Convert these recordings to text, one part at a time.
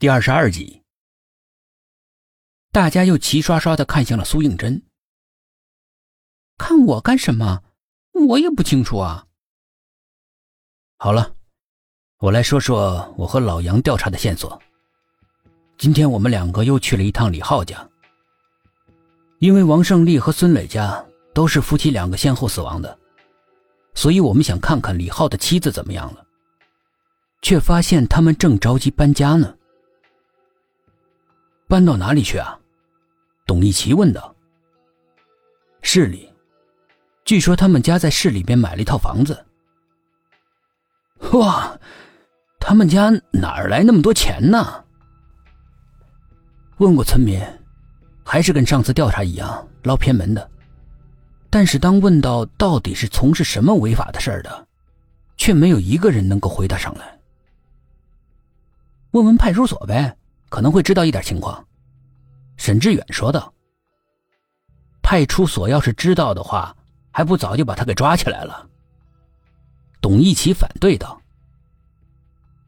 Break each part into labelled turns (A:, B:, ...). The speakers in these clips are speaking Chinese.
A: 第二十二集，大家又齐刷刷的看向了苏应真。
B: 看我干什么？我也不清楚啊。
A: 好了，我来说说我和老杨调查的线索。今天我们两个又去了一趟李浩家，因为王胜利和孙磊家都是夫妻两个先后死亡的，所以我们想看看李浩的妻子怎么样了，却发现他们正着急搬家呢。搬到哪里去啊？董一奇问道。市里，据说他们家在市里边买了一套房子。哇，他们家哪儿来那么多钱呢？问过村民，还是跟上次调查一样捞偏门的。但是当问到到底是从事什么违法的事儿的，却没有一个人能够回答上来。问问派出所呗。可能会知道一点情况，沈志远说道。派出所要是知道的话，还不早就把他给抓起来了？董一奇反对道。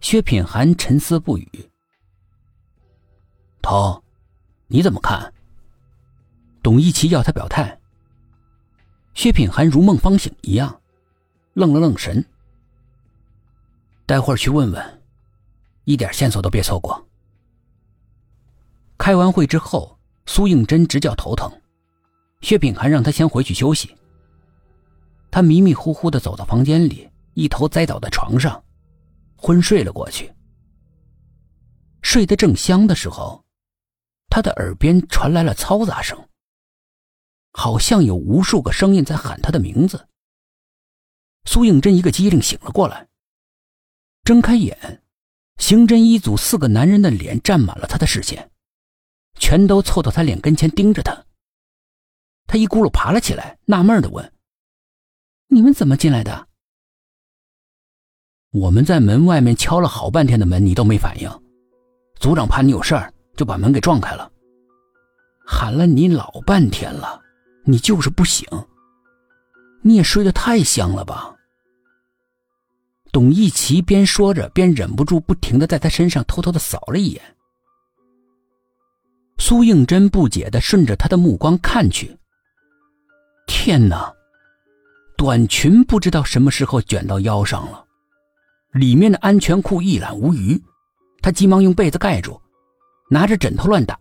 A: 薛品涵沉思不语。头，你怎么看？董一奇要他表态。薛品涵如梦方醒一样，愣了愣神。待会儿去问问，一点线索都别错过。开完会之后，苏应真直叫头疼，薛品涵让他先回去休息。他迷迷糊糊的走到房间里，一头栽倒在床上，昏睡了过去。睡得正香的时候，他的耳边传来了嘈杂声，好像有无数个声音在喊他的名字。苏应真一个机灵醒了过来，睁开眼，刑侦一组四个男人的脸占满了他的视线。全都凑到他脸跟前盯着他。他一咕噜爬了起来，纳闷的问：“
B: 你们怎么进来的？”
A: 我们在门外面敲了好半天的门，你都没反应。组长怕你有事儿，就把门给撞开了。喊了你老半天了，你就是不醒。你也睡得太香了吧？董一奇边说着，边忍不住不停的在他身上偷偷的扫了一眼。苏应真不解的顺着他的目光看去。天哪，短裙不知道什么时候卷到腰上了，里面的安全裤一览无余。他急忙用被子盖住，拿着枕头乱打。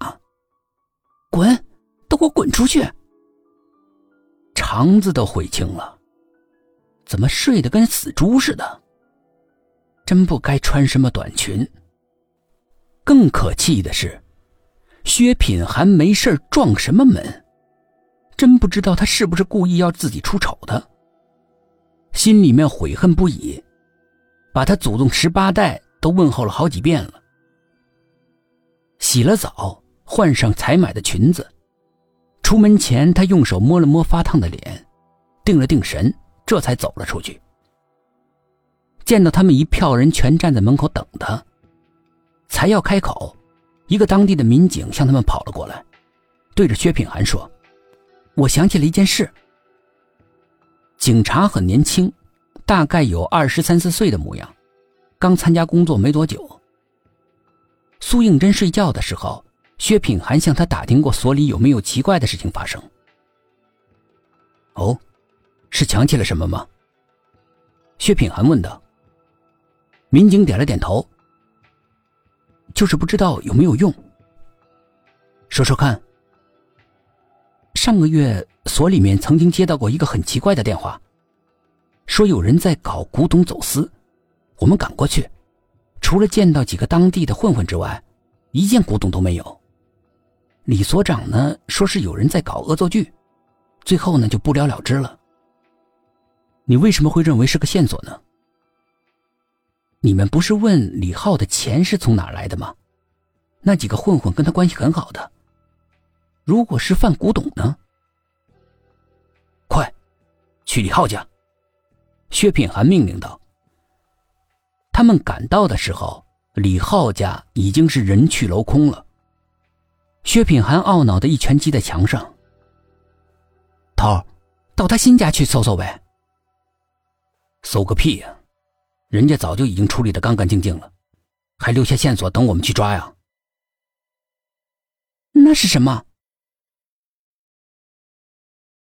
B: 滚，都给我滚出去！
A: 肠子都悔青了，怎么睡得跟死猪似的？真不该穿什么短裙。更可气的是。薛品涵没事撞什么门？真不知道他是不是故意要自己出丑的。心里面悔恨不已，把他祖宗十八代都问候了好几遍了。洗了澡，换上才买的裙子，出门前他用手摸了摸发烫的脸，定了定神，这才走了出去。见到他们一票人全站在门口等他，才要开口。一个当地的民警向他们跑了过来，对着薛品涵说：“我想起了一件事。”警察很年轻，大概有二十三四岁的模样，刚参加工作没多久。苏应真睡觉的时候，薛品涵向他打听过所里有没有奇怪的事情发生。哦，是想起了什么吗？薛品涵问道。民警点了点头。就是不知道有没有用。说说看。上个月所里面曾经接到过一个很奇怪的电话，说有人在搞古董走私。我们赶过去，除了见到几个当地的混混之外，一件古董都没有。李所长呢，说是有人在搞恶作剧，最后呢就不了了之了。你为什么会认为是个线索呢？你们不是问李浩的钱是从哪来的吗？那几个混混跟他关系很好的。如果是贩古董呢？快，去李浩家！薛品涵命令道。他们赶到的时候，李浩家已经是人去楼空了。薛品涵懊恼的一拳击在墙上。头，到他新家去搜搜呗。搜个屁呀！人家早就已经处理的干干净净了还留下线索等我们去抓呀？
B: 那是什么？